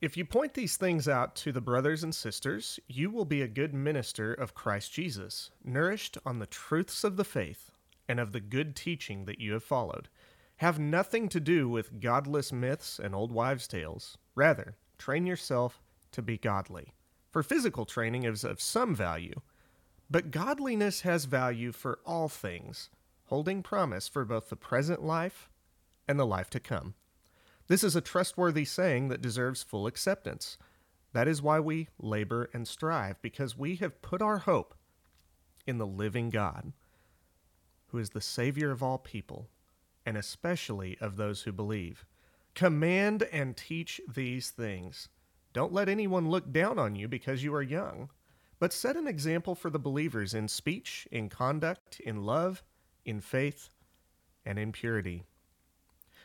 If you point these things out to the brothers and sisters, you will be a good minister of Christ Jesus, nourished on the truths of the faith and of the good teaching that you have followed. Have nothing to do with godless myths and old wives' tales. Rather, train yourself to be godly. For physical training is of some value, but godliness has value for all things, holding promise for both the present life and the life to come. This is a trustworthy saying that deserves full acceptance. That is why we labor and strive, because we have put our hope in the living God, who is the Savior of all people, and especially of those who believe. Command and teach these things. Don't let anyone look down on you because you are young, but set an example for the believers in speech, in conduct, in love, in faith, and in purity.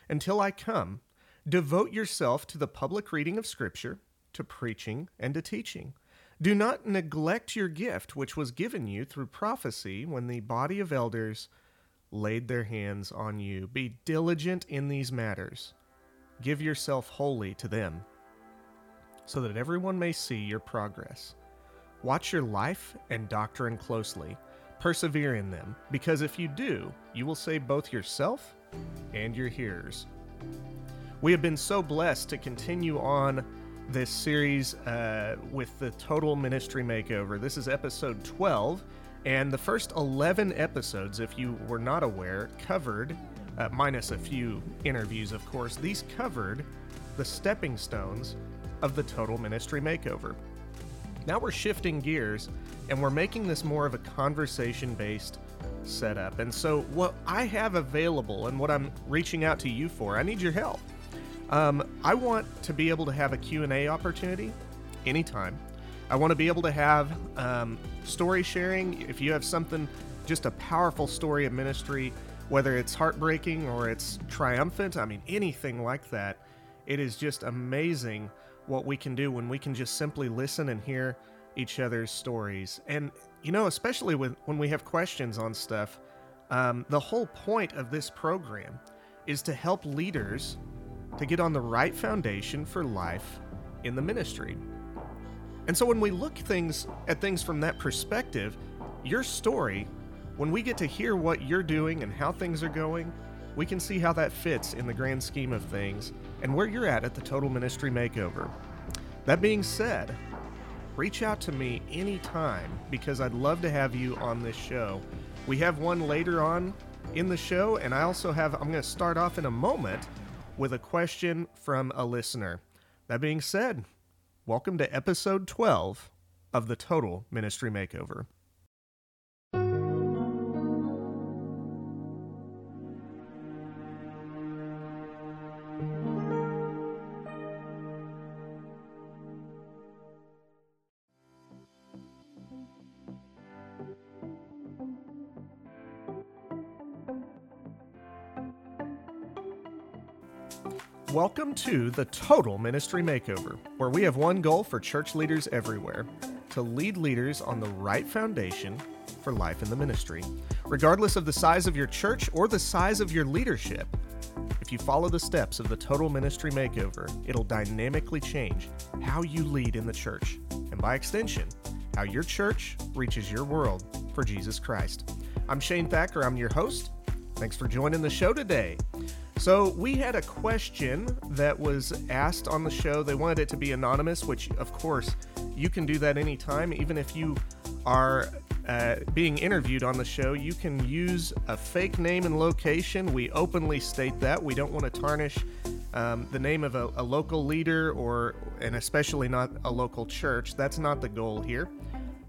Until I come, Devote yourself to the public reading of Scripture, to preaching, and to teaching. Do not neglect your gift, which was given you through prophecy when the body of elders laid their hands on you. Be diligent in these matters. Give yourself wholly to them, so that everyone may see your progress. Watch your life and doctrine closely. Persevere in them, because if you do, you will save both yourself and your hearers. We have been so blessed to continue on this series uh, with the Total Ministry Makeover. This is episode 12, and the first 11 episodes, if you were not aware, covered, uh, minus a few interviews, of course, these covered the stepping stones of the Total Ministry Makeover. Now we're shifting gears and we're making this more of a conversation based setup. And so, what I have available and what I'm reaching out to you for, I need your help. Um, I want to be able to have a Q&A opportunity anytime. I want to be able to have um, story sharing. If you have something, just a powerful story of ministry, whether it's heartbreaking or it's triumphant, I mean, anything like that, it is just amazing what we can do when we can just simply listen and hear each other's stories. And, you know, especially with, when we have questions on stuff, um, the whole point of this program is to help leaders to get on the right foundation for life in the ministry. And so when we look things at things from that perspective, your story, when we get to hear what you're doing and how things are going, we can see how that fits in the grand scheme of things and where you're at at the Total Ministry Makeover. That being said, reach out to me anytime because I'd love to have you on this show. We have one later on in the show, and I also have, I'm going to start off in a moment with a question from a listener. That being said, welcome to episode 12 of the Total Ministry Makeover. Welcome to the Total Ministry Makeover, where we have one goal for church leaders everywhere to lead leaders on the right foundation for life in the ministry. Regardless of the size of your church or the size of your leadership, if you follow the steps of the Total Ministry Makeover, it'll dynamically change how you lead in the church, and by extension, how your church reaches your world for Jesus Christ. I'm Shane Thacker, I'm your host. Thanks for joining the show today. So, we had a question that was asked on the show. They wanted it to be anonymous, which, of course, you can do that anytime. Even if you are uh, being interviewed on the show, you can use a fake name and location. We openly state that. We don't want to tarnish um, the name of a, a local leader or, and especially not a local church. That's not the goal here.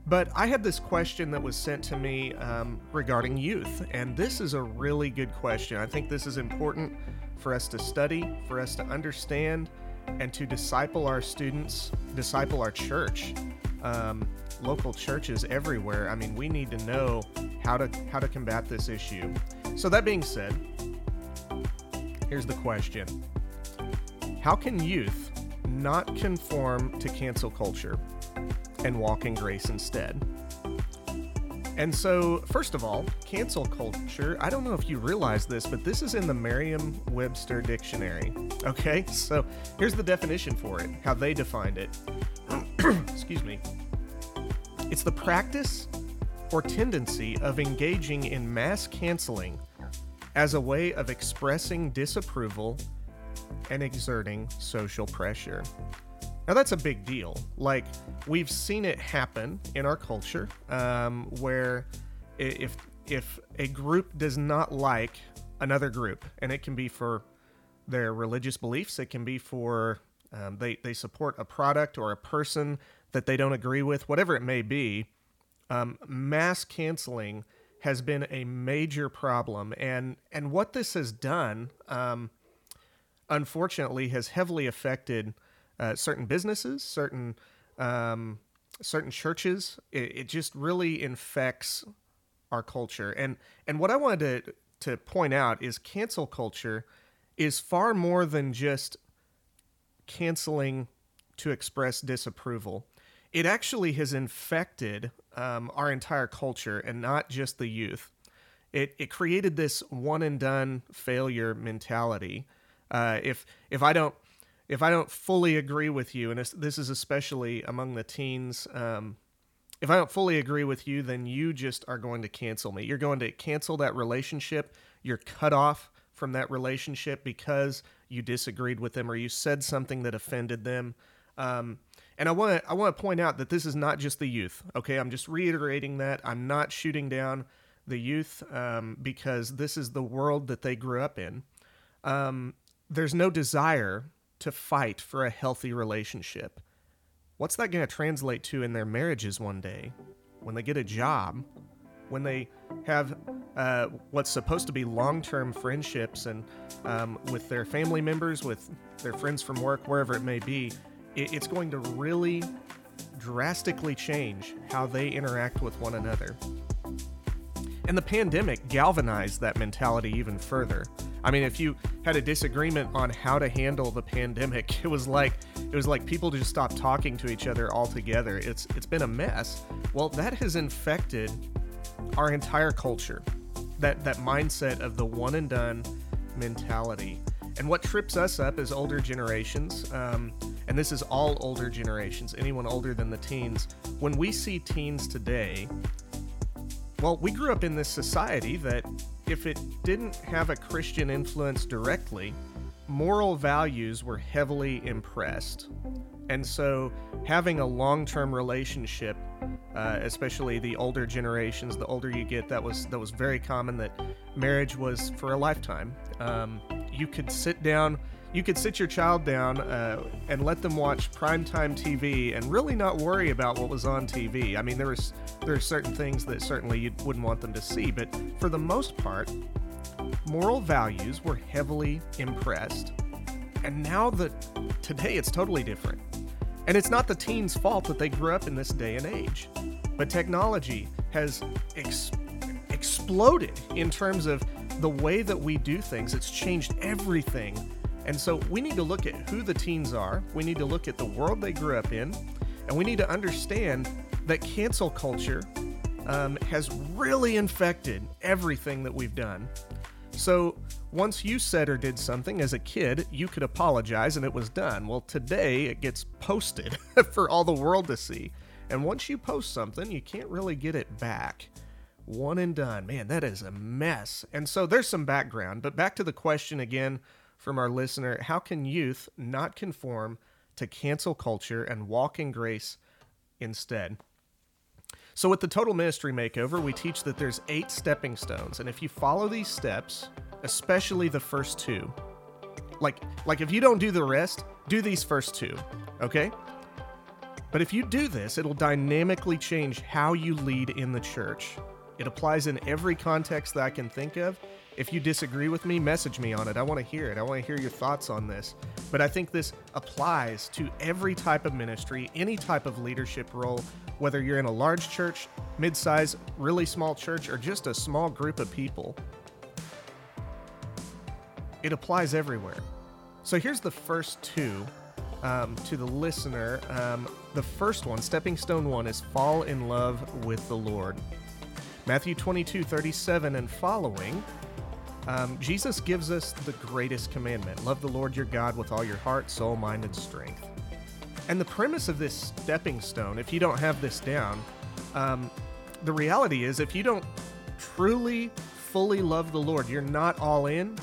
But I had this question that was sent to me um, regarding youth, and this is a really good question. I think this is important for us to study, for us to understand, and to disciple our students, disciple our church, um, local churches everywhere. I mean, we need to know how to how to combat this issue. So that being said, here's the question: How can youth not conform to cancel culture? And walk in grace instead. And so, first of all, cancel culture, I don't know if you realize this, but this is in the Merriam Webster Dictionary. Okay, so here's the definition for it, how they defined it. Excuse me. It's the practice or tendency of engaging in mass canceling as a way of expressing disapproval and exerting social pressure. Now, that's a big deal. Like, we've seen it happen in our culture um, where if, if a group does not like another group, and it can be for their religious beliefs, it can be for um, they, they support a product or a person that they don't agree with, whatever it may be, um, mass canceling has been a major problem. And, and what this has done, um, unfortunately, has heavily affected uh, certain businesses, certain um, certain churches. It, it, just really infects our culture. And and what I wanted to to point out is cancel culture is far more than just canceling to express disapproval. It actually has infected um, our entire culture and not just the youth. It, it created this one and done failure mentality. Uh, if if I don't if I don't fully agree with you, and this is especially among the teens, um, if I don't fully agree with you, then you just are going to cancel me. You're going to cancel that relationship. You're cut off from that relationship because you disagreed with them or you said something that offended them. Um, and I want to I want to point out that this is not just the youth. Okay, I'm just reiterating that I'm not shooting down the youth um, because this is the world that they grew up in. Um, there's no desire to fight for a healthy relationship. What's that going to translate to in their marriages one day? When they get a job? When they have uh, what's supposed to be long term friendships and um, with their family members, with their friends from work, wherever it may be, it, it's going to really drastically change how they interact with one another. And the pandemic galvanized that mentality even further. I mean, if you had a disagreement on how to handle the pandemic, it was like it was like people just stopped talking to each other altogether. It's it's been a mess. Well, that has infected our entire culture. That that mindset of the one and done mentality. And what trips us up as older generations, um, and this is all older generations, anyone older than the teens, when we see teens today, well, we grew up in this society that if it didn't have a Christian influence directly, moral values were heavily impressed. And so, having a long term relationship, uh, especially the older generations, the older you get, that was that was very common. That marriage was for a lifetime. Um, you could sit down you could sit your child down uh, and let them watch primetime TV and really not worry about what was on TV. I mean, there was there are certain things that certainly you wouldn't want them to see, but for the most part, moral values were heavily impressed. And now that today it's totally different. And it's not the teens' fault that they grew up in this day and age, but technology has ex- exploded in terms of the way that we do things. It's changed everything and so we need to look at who the teens are, we need to look at the world they grew up in, and we need to understand that cancel culture um, has really infected everything that we've done. So once you said or did something as a kid, you could apologize and it was done. Well, today it gets posted for all the world to see. And once you post something, you can't really get it back. One and done. Man, that is a mess. And so there's some background. But back to the question again from our listener How can youth not conform to cancel culture and walk in grace instead? So, with the Total Ministry Makeover, we teach that there's eight stepping stones, and if you follow these steps, especially the first two, like like if you don't do the rest, do these first two, okay? But if you do this, it'll dynamically change how you lead in the church. It applies in every context that I can think of, if you disagree with me, message me on it. I want to hear it. I want to hear your thoughts on this. But I think this applies to every type of ministry, any type of leadership role, whether you're in a large church, mid size, really small church, or just a small group of people. It applies everywhere. So here's the first two um, to the listener. Um, the first one, stepping stone one, is fall in love with the Lord. Matthew 22, 37 and following Um, Jesus gives us the greatest commandment love the Lord your God with all your heart, soul, mind, and strength. And the premise of this stepping stone, if you don't have this down, um, the reality is if you don't truly, fully love the Lord, you're not all in,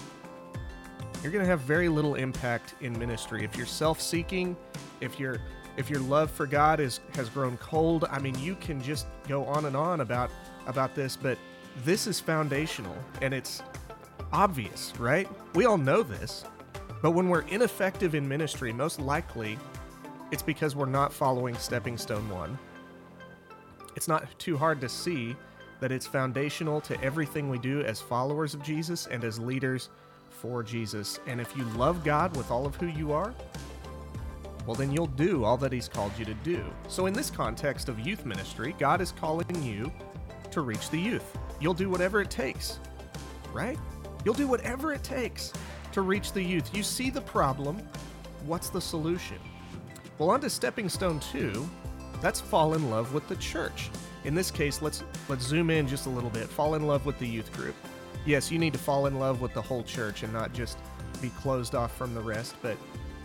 you're going to have very little impact in ministry. If you're self-seeking, if your if your love for God is has grown cold, I mean, you can just go on and on about about this, but this is foundational and it's obvious, right? We all know this. But when we're ineffective in ministry, most likely it's because we're not following Stepping Stone 1. It's not too hard to see that it's foundational to everything we do as followers of Jesus and as leaders for Jesus. And if you love God with all of who you are, well, then you'll do all that He's called you to do. So, in this context of youth ministry, God is calling you to reach the youth. You'll do whatever it takes, right? You'll do whatever it takes to reach the youth. You see the problem, what's the solution? Well, on to stepping stone two, that's fall in love with the church. In this case, let's let's zoom in just a little bit. Fall in love with the youth group. Yes, you need to fall in love with the whole church and not just be closed off from the rest, but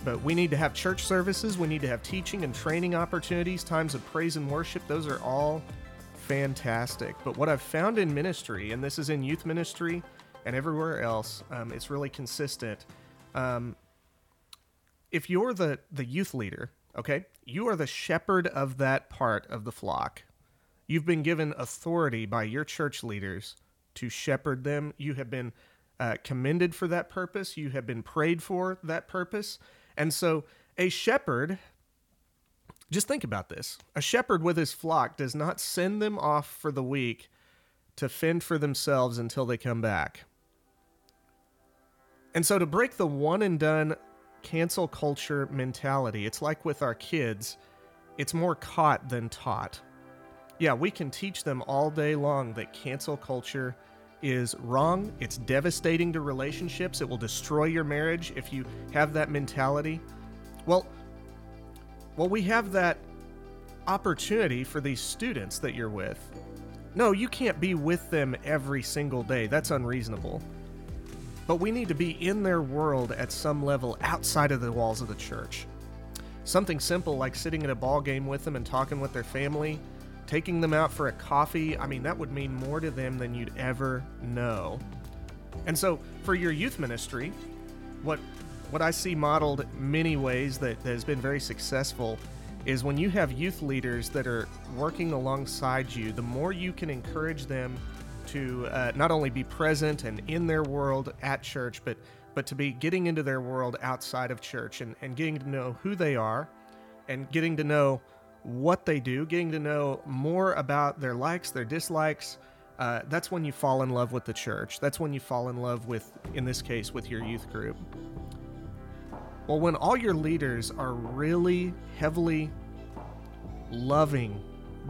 but we need to have church services, we need to have teaching and training opportunities, times of praise and worship. Those are all fantastic. But what I've found in ministry, and this is in youth ministry and everywhere else, um, it's really consistent. Um, if you're the, the youth leader, okay, you are the shepherd of that part of the flock. You've been given authority by your church leaders to shepherd them. You have been uh, commended for that purpose. You have been prayed for that purpose. And so a shepherd, just think about this a shepherd with his flock does not send them off for the week to fend for themselves until they come back. And so to break the one and done cancel culture mentality, it's like with our kids, it's more caught than taught. Yeah, we can teach them all day long that cancel culture is wrong. It's devastating to relationships. It will destroy your marriage if you have that mentality. Well, well, we have that opportunity for these students that you're with. No, you can't be with them every single day. That's unreasonable. But we need to be in their world at some level outside of the walls of the church. Something simple like sitting at a ball game with them and talking with their family taking them out for a coffee, I mean, that would mean more to them than you'd ever know. And so, for your youth ministry, what what I see modeled many ways that, that has been very successful is when you have youth leaders that are working alongside you, the more you can encourage them to uh, not only be present and in their world at church, but but to be getting into their world outside of church and, and getting to know who they are and getting to know what they do, getting to know more about their likes, their dislikes. Uh, that's when you fall in love with the church. That's when you fall in love with, in this case, with your youth group. Well, when all your leaders are really heavily loving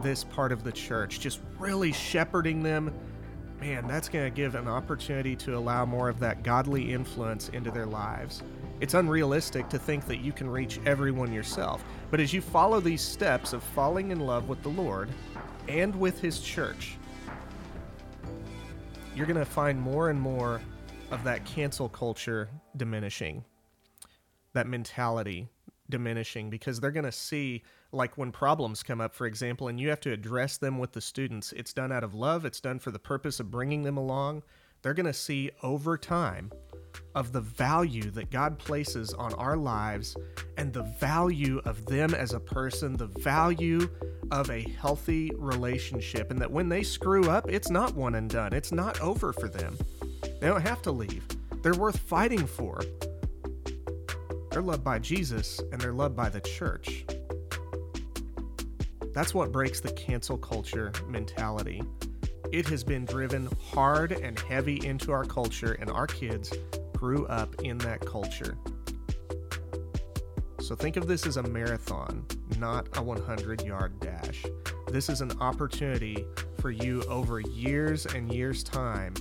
this part of the church, just really shepherding them, man, that's going to give an opportunity to allow more of that godly influence into their lives. It's unrealistic to think that you can reach everyone yourself. But as you follow these steps of falling in love with the Lord and with His church, you're going to find more and more of that cancel culture diminishing, that mentality diminishing, because they're going to see, like when problems come up, for example, and you have to address them with the students, it's done out of love, it's done for the purpose of bringing them along. They're going to see over time of the value that God places on our lives and the value of them as a person, the value of a healthy relationship, and that when they screw up, it's not one and done. It's not over for them. They don't have to leave, they're worth fighting for. They're loved by Jesus and they're loved by the church. That's what breaks the cancel culture mentality. It has been driven hard and heavy into our culture, and our kids grew up in that culture. So think of this as a marathon, not a 100 yard dash. This is an opportunity for you over years and years' time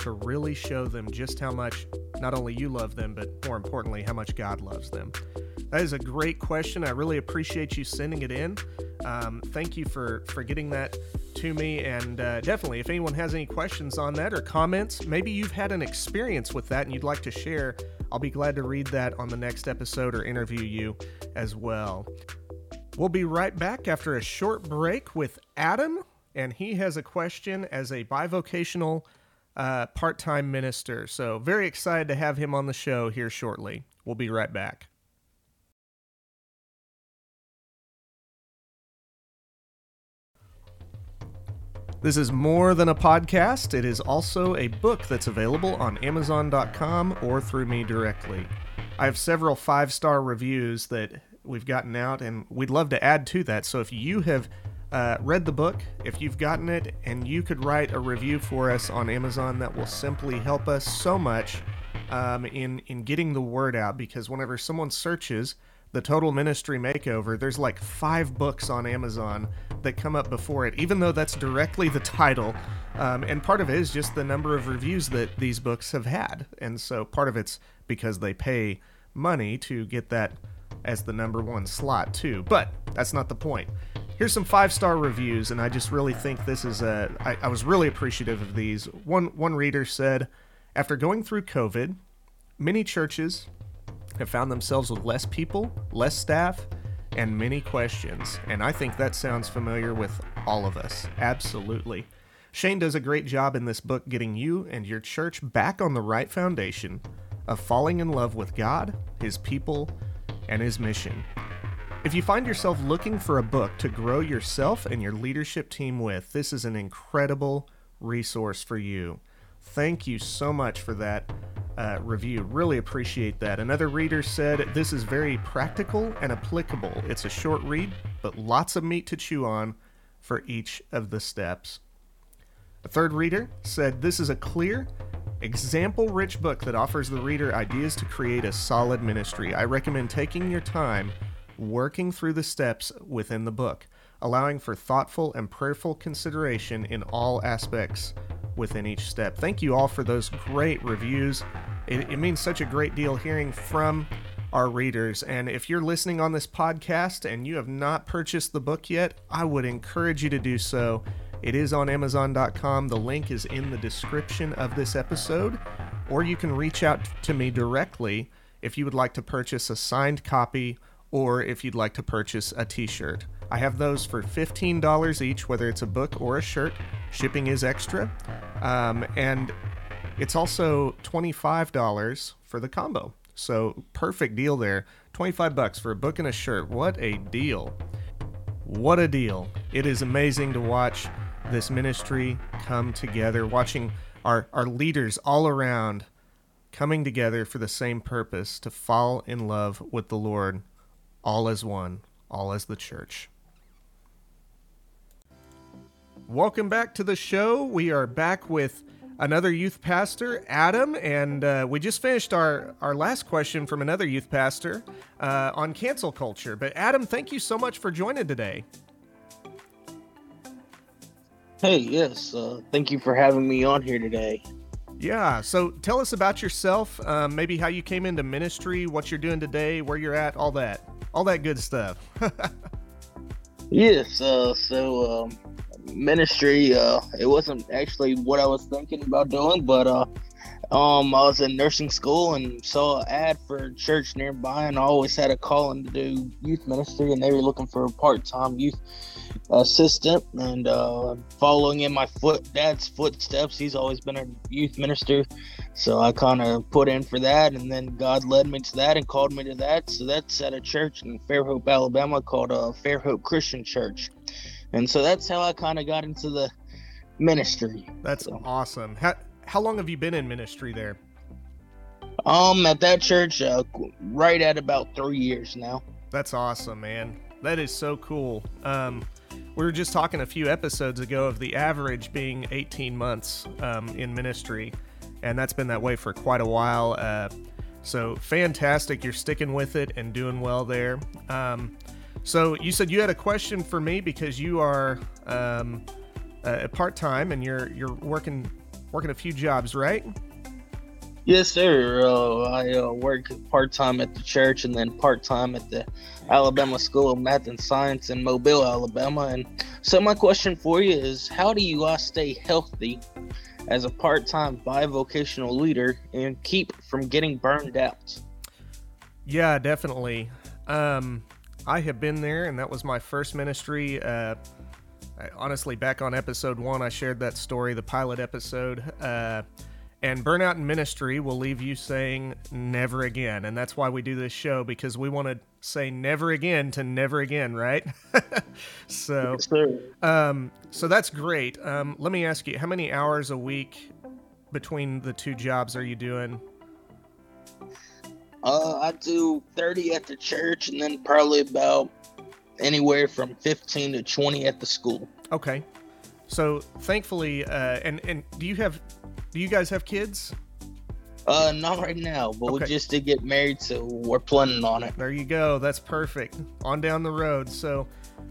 to really show them just how much not only you love them, but more importantly, how much God loves them. That is a great question. I really appreciate you sending it in. Um, thank you for for getting that to me. And uh, definitely, if anyone has any questions on that or comments, maybe you've had an experience with that and you'd like to share, I'll be glad to read that on the next episode or interview you as well. We'll be right back after a short break with Adam, and he has a question as a bivocational uh, part time minister. So, very excited to have him on the show here shortly. We'll be right back. This is more than a podcast. It is also a book that's available on Amazon.com or through me directly. I have several five star reviews that we've gotten out, and we'd love to add to that. So if you have uh, read the book, if you've gotten it, and you could write a review for us on Amazon, that will simply help us so much um, in in getting the word out. Because whenever someone searches the Total Ministry Makeover, there's like five books on Amazon that come up before it, even though that's directly the title. Um, and part of it is just the number of reviews that these books have had. And so part of it's because they pay money to get that as the number one slot, too. But that's not the point. Here's some five star reviews, and I just really think this is a. I, I was really appreciative of these. One, one reader said, After going through COVID, many churches have found themselves with less people, less staff, and many questions. And I think that sounds familiar with all of us. Absolutely. Shane does a great job in this book getting you and your church back on the right foundation of falling in love with God, His people, and His mission. If you find yourself looking for a book to grow yourself and your leadership team with, this is an incredible resource for you. Thank you so much for that uh, review. Really appreciate that. Another reader said, This is very practical and applicable. It's a short read, but lots of meat to chew on for each of the steps. A third reader said, This is a clear, example rich book that offers the reader ideas to create a solid ministry. I recommend taking your time working through the steps within the book, allowing for thoughtful and prayerful consideration in all aspects within each step. Thank you all for those great reviews. It, it, means such a great deal hearing from our readers. And if you're listening on this podcast and you have not purchased the book yet, I would encourage you to do so. It is on Amazon.com. The link is in the description of this episode, or you can reach out to me directly if you would like to purchase a signed copy or if you'd like to purchase a t shirt. I have those for $15 each, whether it's a book or a shirt. Shipping is extra. Um, and it's also $25 for the combo. So perfect deal there. 25 bucks for a book and a shirt. What a deal. What a deal. It is amazing to watch this ministry come together, watching our, our leaders all around coming together for the same purpose to fall in love with the Lord, all as one, all as the church. Welcome back to the show. We are back with another youth pastor, Adam, and uh, we just finished our, our last question from another youth pastor uh, on cancel culture. But, Adam, thank you so much for joining today. Hey, yes. Uh, thank you for having me on here today. Yeah. So tell us about yourself, um, maybe how you came into ministry, what you're doing today, where you're at, all that, all that good stuff. yes. Uh, so um, ministry. Uh, it wasn't actually what I was thinking about doing, but uh, um, I was in nursing school and saw an ad for a church nearby, and I always had a calling to do youth ministry, and they were looking for a part-time youth assistant. And uh, following in my foot dad's footsteps, he's always been a youth minister, so I kind of put in for that, and then God led me to that and called me to that. So that's at a church in Fairhope, Alabama, called uh, Fairhope Christian Church and so that's how I kind of got into the ministry. That's so. awesome. How how long have you been in ministry there? Um, at that church, uh, right at about three years now. That's awesome, man. That is so cool. Um, we were just talking a few episodes ago of the average being 18 months um, in ministry, and that's been that way for quite a while. Uh, so fantastic, you're sticking with it and doing well there. Um, so you said you had a question for me because you are um, uh, part time and you're you're working working a few jobs, right? Yes, sir. Uh, I uh, work part time at the church and then part time at the Alabama School of Math and Science in Mobile, Alabama. And so, my question for you is how do you guys stay healthy as a part time bivocational leader and keep from getting burned out? Yeah, definitely. Um, I have been there, and that was my first ministry. Uh, I, honestly, back on episode one, I shared that story, the pilot episode. Uh, and burnout in ministry will leave you saying never again. And that's why we do this show because we want to say never again to never again, right? so, um, so that's great. Um, let me ask you, how many hours a week between the two jobs are you doing? Uh, I do 30 at the church and then probably about anywhere from 15 to 20 at the school. Okay. So thankfully, uh, and and do you have do you guys have kids? Uh, not right now, but okay. we just did get married, so we're planning on it. There you go. That's perfect. On down the road. So,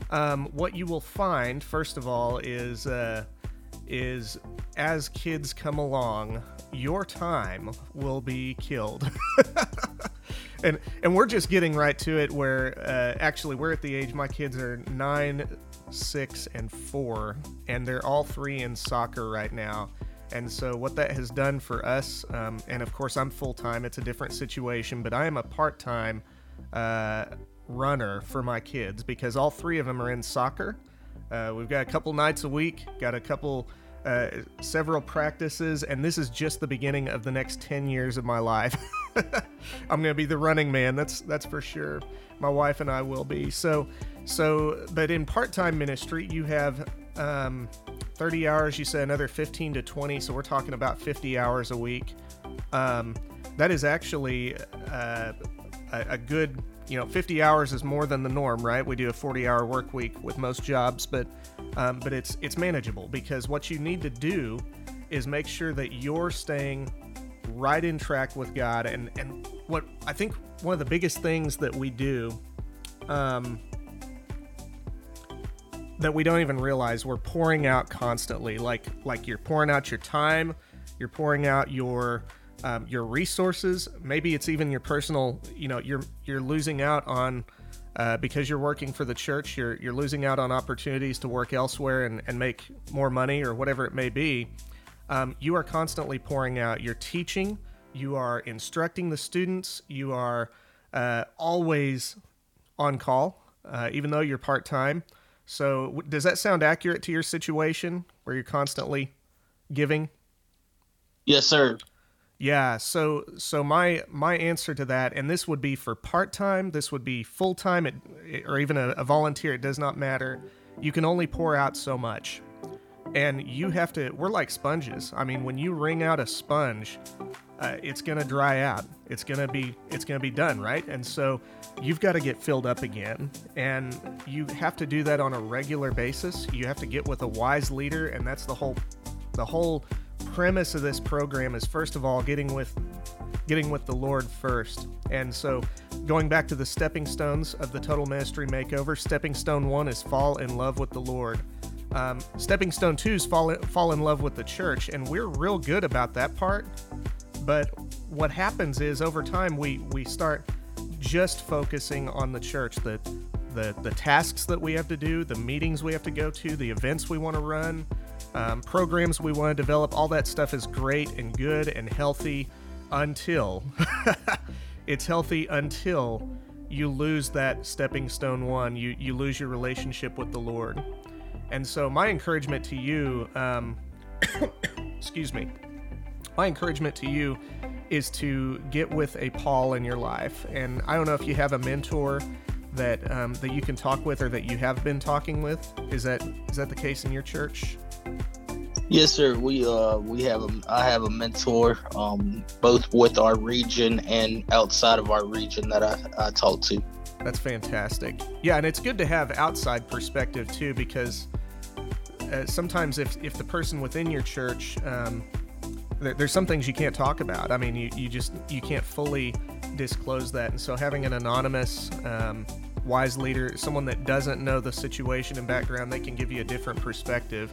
um, what you will find, first of all, is uh, is as kids come along, your time will be killed. and and we're just getting right to it. Where uh, actually we're at the age my kids are nine, six, and four, and they're all three in soccer right now. And so, what that has done for us, um, and of course, I'm full time, it's a different situation, but I am a part time uh, runner for my kids because all three of them are in soccer. Uh, we've got a couple nights a week, got a couple, uh, several practices, and this is just the beginning of the next 10 years of my life. I'm going to be the running man, that's, that's for sure. My wife and I will be. So, so, but in part time ministry, you have um, 30 hours, you said another 15 to 20, so we're talking about 50 hours a week. Um, that is actually uh, a, a, good, you know, 50 hours is more than the norm, right? We do a 40 hour work week with most jobs, but um, but it's it's manageable because what you need to do is make sure that you're staying right in track with God. And and what I think one of the biggest things that we do. Um, that we don't even realize we're pouring out constantly. Like like you're pouring out your time, you're pouring out your um, your resources. Maybe it's even your personal. You know, you're you're losing out on. Uh, because you're working for the church, you're you're losing out on opportunities to work elsewhere and, and make more money or whatever it may be. Um, you are constantly pouring out. You're teaching. You are instructing the students. You are uh, always on call, uh, even though you're part time. So, does that sound accurate to your situation where you're constantly giving? Yes, sir. Yeah, so so my my answer to that, and this would be for part time, this would be full time, or even a, a volunteer. It does not matter. You can only pour out so much, and you have to. We're like sponges. I mean, when you wring out a sponge, uh, it's gonna dry out. It's gonna be it's gonna be done, right? And so you've got to get filled up again, and you have to do that on a regular basis. You have to get with a wise leader, and that's the whole the whole premise of this program is first of all getting with getting with the Lord first. And so going back to the stepping stones of the total ministry makeover, stepping stone 1 is fall in love with the Lord. Um, stepping stone 2 is fall, fall in love with the church, and we're real good about that part. But what happens is over time we we start just focusing on the church, the the the tasks that we have to do, the meetings we have to go to, the events we want to run, um, programs we want to develop. All that stuff is great and good and healthy until it's healthy until you lose that stepping stone one. You you lose your relationship with the Lord. And so my encouragement to you, um, excuse me my encouragement to you is to get with a Paul in your life. And I don't know if you have a mentor that um, that you can talk with or that you have been talking with. Is that is that the case in your church? Yes, sir. We uh we have a I have a mentor um both with our region and outside of our region that I, I talk to. That's fantastic. Yeah, and it's good to have outside perspective too because uh, sometimes if if the person within your church um, there's some things you can't talk about. I mean, you, you just you can't fully disclose that, and so having an anonymous um, wise leader, someone that doesn't know the situation and background, they can give you a different perspective.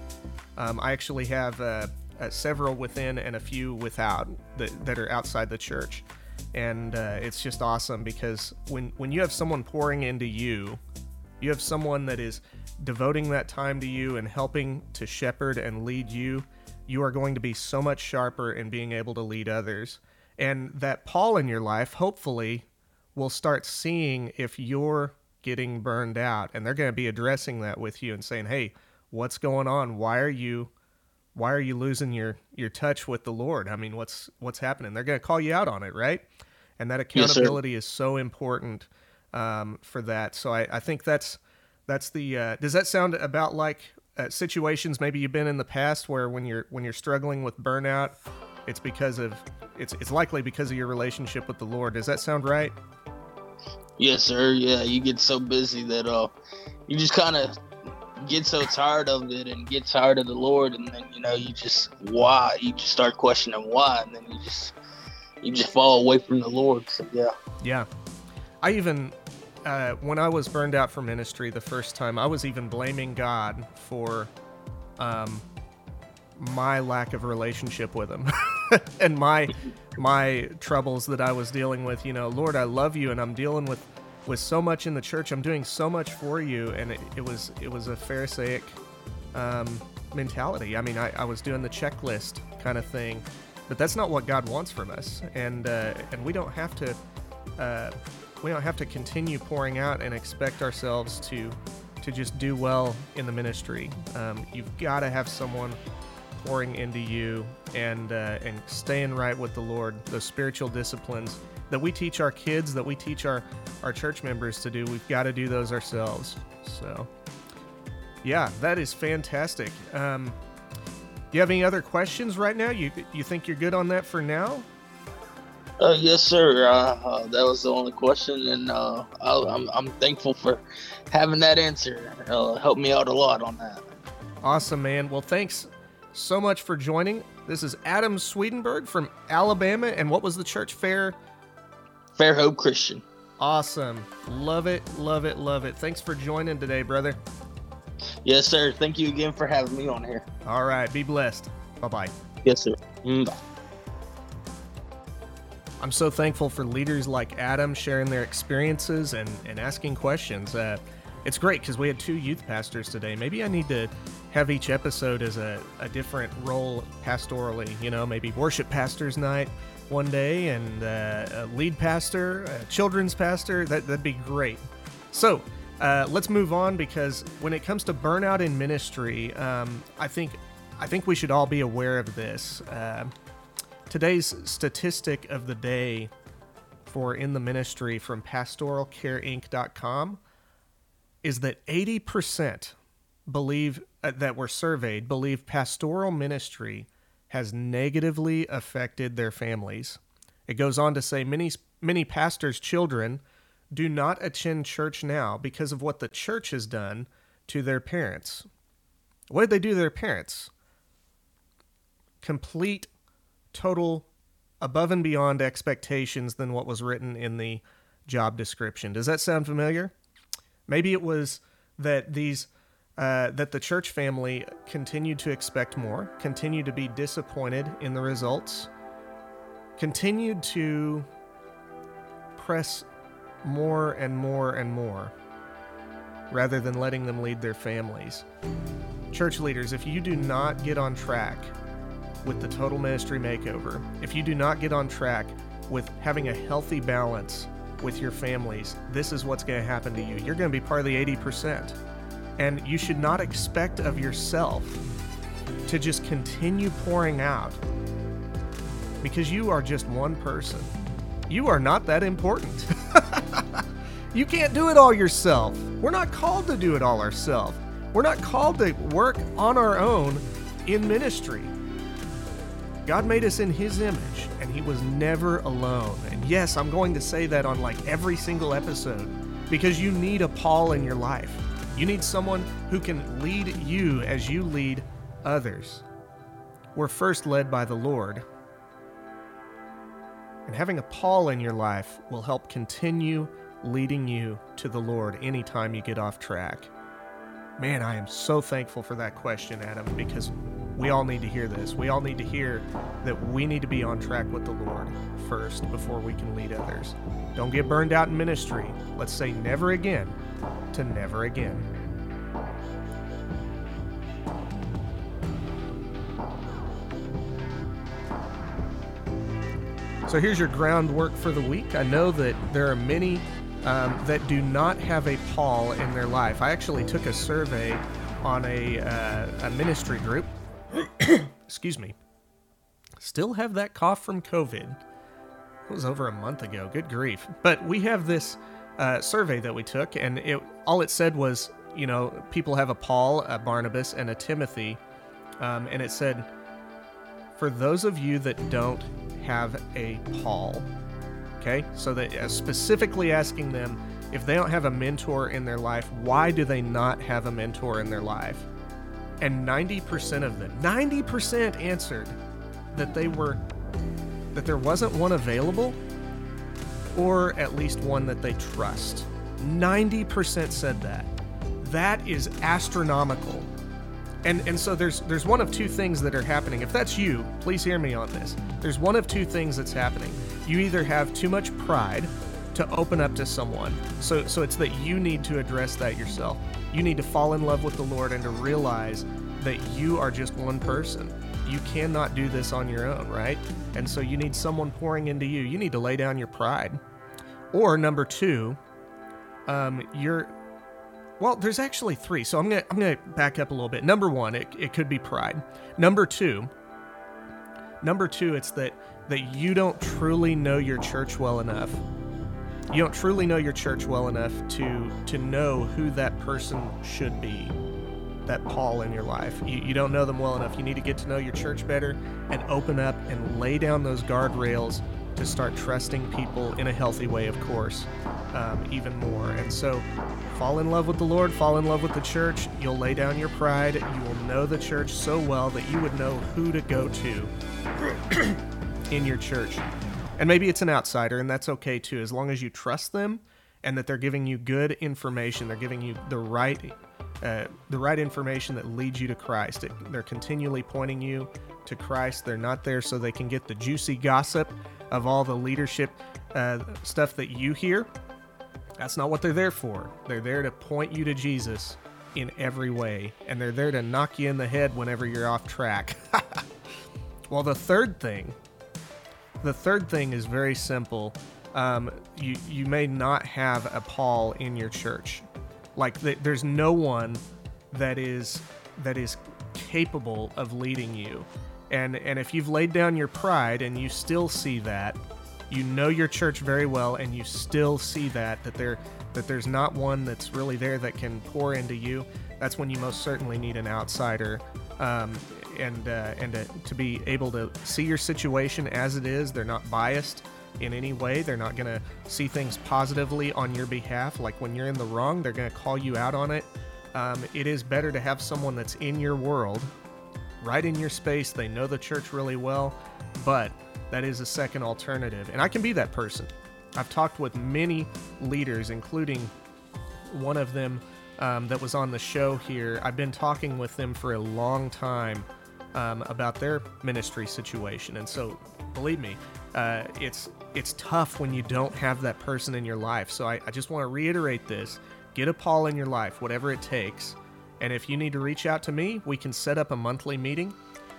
Um, I actually have uh, uh, several within and a few without that, that are outside the church. And uh, it's just awesome because when, when you have someone pouring into you, you have someone that is devoting that time to you and helping to shepherd and lead you, you are going to be so much sharper in being able to lead others. And that Paul in your life, hopefully, will start seeing if you're getting burned out. And they're going to be addressing that with you and saying, hey, what's going on? Why are you. Why are you losing your, your touch with the Lord? I mean, what's what's happening? They're going to call you out on it, right? And that accountability yes, is so important um, for that. So I, I think that's that's the. Uh, does that sound about like uh, situations maybe you've been in the past where when you're when you're struggling with burnout, it's because of it's it's likely because of your relationship with the Lord. Does that sound right? Yes, sir. Yeah, you get so busy that uh, you just kind of get so tired of it and get tired of the Lord, and then you know you just why you just start questioning why, and then you just you just fall away from the Lord. So yeah. Yeah, I even uh, when I was burned out from ministry the first time, I was even blaming God for um, my lack of relationship with Him and my my troubles that I was dealing with. You know, Lord, I love you, and I'm dealing with with so much in the church. I'm doing so much for you, and it, it was it was a Pharisaic um, mentality. I mean, I, I was doing the checklist kind of thing, but that's not what God wants from us, and uh, and we don't have to. Uh, we don't have to continue pouring out and expect ourselves to to just do well in the ministry. Um, you've got to have someone pouring into you and uh, and staying right with the Lord. Those spiritual disciplines that we teach our kids, that we teach our our church members to do. We've got to do those ourselves. So, yeah, that is fantastic. Um, do you have any other questions right now? You you think you're good on that for now? Uh, yes, sir. Uh, uh, that was the only question, and uh, I, am I'm, I'm thankful for having that answer. Uh, helped me out a lot on that. Awesome, man. Well, thanks so much for joining. This is Adam Swedenberg from Alabama, and what was the church fair? Fairhope Christian. Awesome. Love it, love it, love it. Thanks for joining today, brother. Yes, sir. Thank you again for having me on here. All right. Be blessed. Bye bye. Yes, sir. Mm, bye. I'm so thankful for leaders like Adam sharing their experiences and, and asking questions. Uh, it's great because we had two youth pastors today. Maybe I need to have each episode as a, a different role pastorally. You know, maybe worship pastors night one day and uh, lead pastor, a children's pastor. That, that'd be great. So uh, let's move on because when it comes to burnout in ministry, um, I think I think we should all be aware of this. Uh, Today's statistic of the day for In the Ministry from pastoralcareinc.com is that 80% believe uh, that were surveyed believe pastoral ministry has negatively affected their families. It goes on to say many many pastors' children do not attend church now because of what the church has done to their parents. What did they do to their parents? Complete total above and beyond expectations than what was written in the job description. Does that sound familiar? Maybe it was that these uh, that the church family continued to expect more, continued to be disappointed in the results, continued to press more and more and more rather than letting them lead their families. Church leaders, if you do not get on track with the Total Ministry Makeover, if you do not get on track with having a healthy balance with your families, this is what's going to happen to you. You're going to be part of the 80%. And you should not expect of yourself to just continue pouring out because you are just one person. You are not that important. you can't do it all yourself. We're not called to do it all ourselves. We're not called to work on our own in ministry. God made us in His image, and He was never alone. And yes, I'm going to say that on like every single episode because you need a Paul in your life. You need someone who can lead you as you lead others. We're first led by the Lord. And having a Paul in your life will help continue leading you to the Lord anytime you get off track. Man, I am so thankful for that question, Adam, because we all need to hear this. We all need to hear that we need to be on track with the Lord first before we can lead others. Don't get burned out in ministry. Let's say never again to never again. So here's your groundwork for the week. I know that there are many um, that do not have a Paul in their life. I actually took a survey on a, uh, a ministry group. Excuse me. Still have that cough from COVID. It was over a month ago. Good grief. But we have this uh, survey that we took, and it all it said was, you know, people have a Paul, a Barnabas, and a Timothy. Um, and it said, for those of you that don't have a Paul, okay, so that uh, specifically asking them if they don't have a mentor in their life, why do they not have a mentor in their life? And 90% of them, 90% answered that they were that there wasn't one available or at least one that they trust. 90% said that. That is astronomical. And and so there's there's one of two things that are happening. If that's you, please hear me on this. There's one of two things that's happening. You either have too much pride to open up to someone. So so it's that you need to address that yourself. You need to fall in love with the Lord and to realize that you are just one person. You cannot do this on your own, right? And so you need someone pouring into you. You need to lay down your pride. Or number two, um, you're well, there's actually three. So I'm gonna I'm gonna back up a little bit. Number one, it, it could be pride. Number two, number two, it's that that you don't truly know your church well enough. You don't truly know your church well enough to to know who that person should be. That Paul in your life. You, you don't know them well enough. You need to get to know your church better and open up and lay down those guardrails to start trusting people in a healthy way, of course, um, even more. And so, fall in love with the Lord, fall in love with the church. You'll lay down your pride. You will know the church so well that you would know who to go to in your church. And maybe it's an outsider, and that's okay too, as long as you trust them and that they're giving you good information. They're giving you the right. Uh, the right information that leads you to Christ. It, they're continually pointing you to Christ. They're not there so they can get the juicy gossip of all the leadership uh, stuff that you hear. That's not what they're there for. They're there to point you to Jesus in every way, and they're there to knock you in the head whenever you're off track. well, the third thing, the third thing is very simple. Um, you you may not have a Paul in your church, like th- there's no one that is that is capable of leading you. And and if you've laid down your pride and you still see that, you know your church very well and you still see that that there that there's not one that's really there that can pour into you, that's when you most certainly need an outsider. Um, and uh, and to, to be able to see your situation as it is, they're not biased in any way. They're not going to see things positively on your behalf. Like when you're in the wrong, they're going to call you out on it. Um, it is better to have someone that's in your world, right in your space. They know the church really well, but that is a second alternative. And I can be that person. I've talked with many leaders, including one of them um, that was on the show here. I've been talking with them for a long time um, about their ministry situation. And so, believe me, uh, it's it's tough when you don't have that person in your life. So I, I just want to reiterate this: get a Paul in your life, whatever it takes. And if you need to reach out to me, we can set up a monthly meeting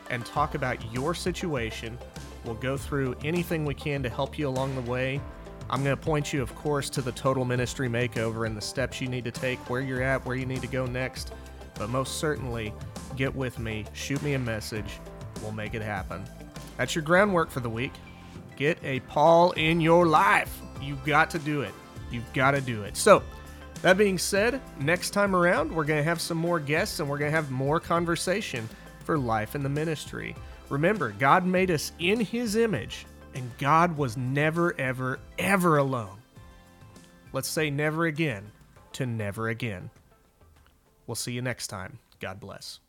and talk about your situation. We'll go through anything we can to help you along the way. I'm going to point you, of course, to the total ministry makeover and the steps you need to take, where you're at, where you need to go next. But most certainly, get with me, shoot me a message. We'll make it happen. That's your groundwork for the week. Get a Paul in your life. You've got to do it. You've got to do it. So, that being said, next time around, we're going to have some more guests and we're going to have more conversation for life in the ministry. Remember, God made us in His image, and God was never, ever, ever alone. Let's say never again to never again. We'll see you next time. God bless.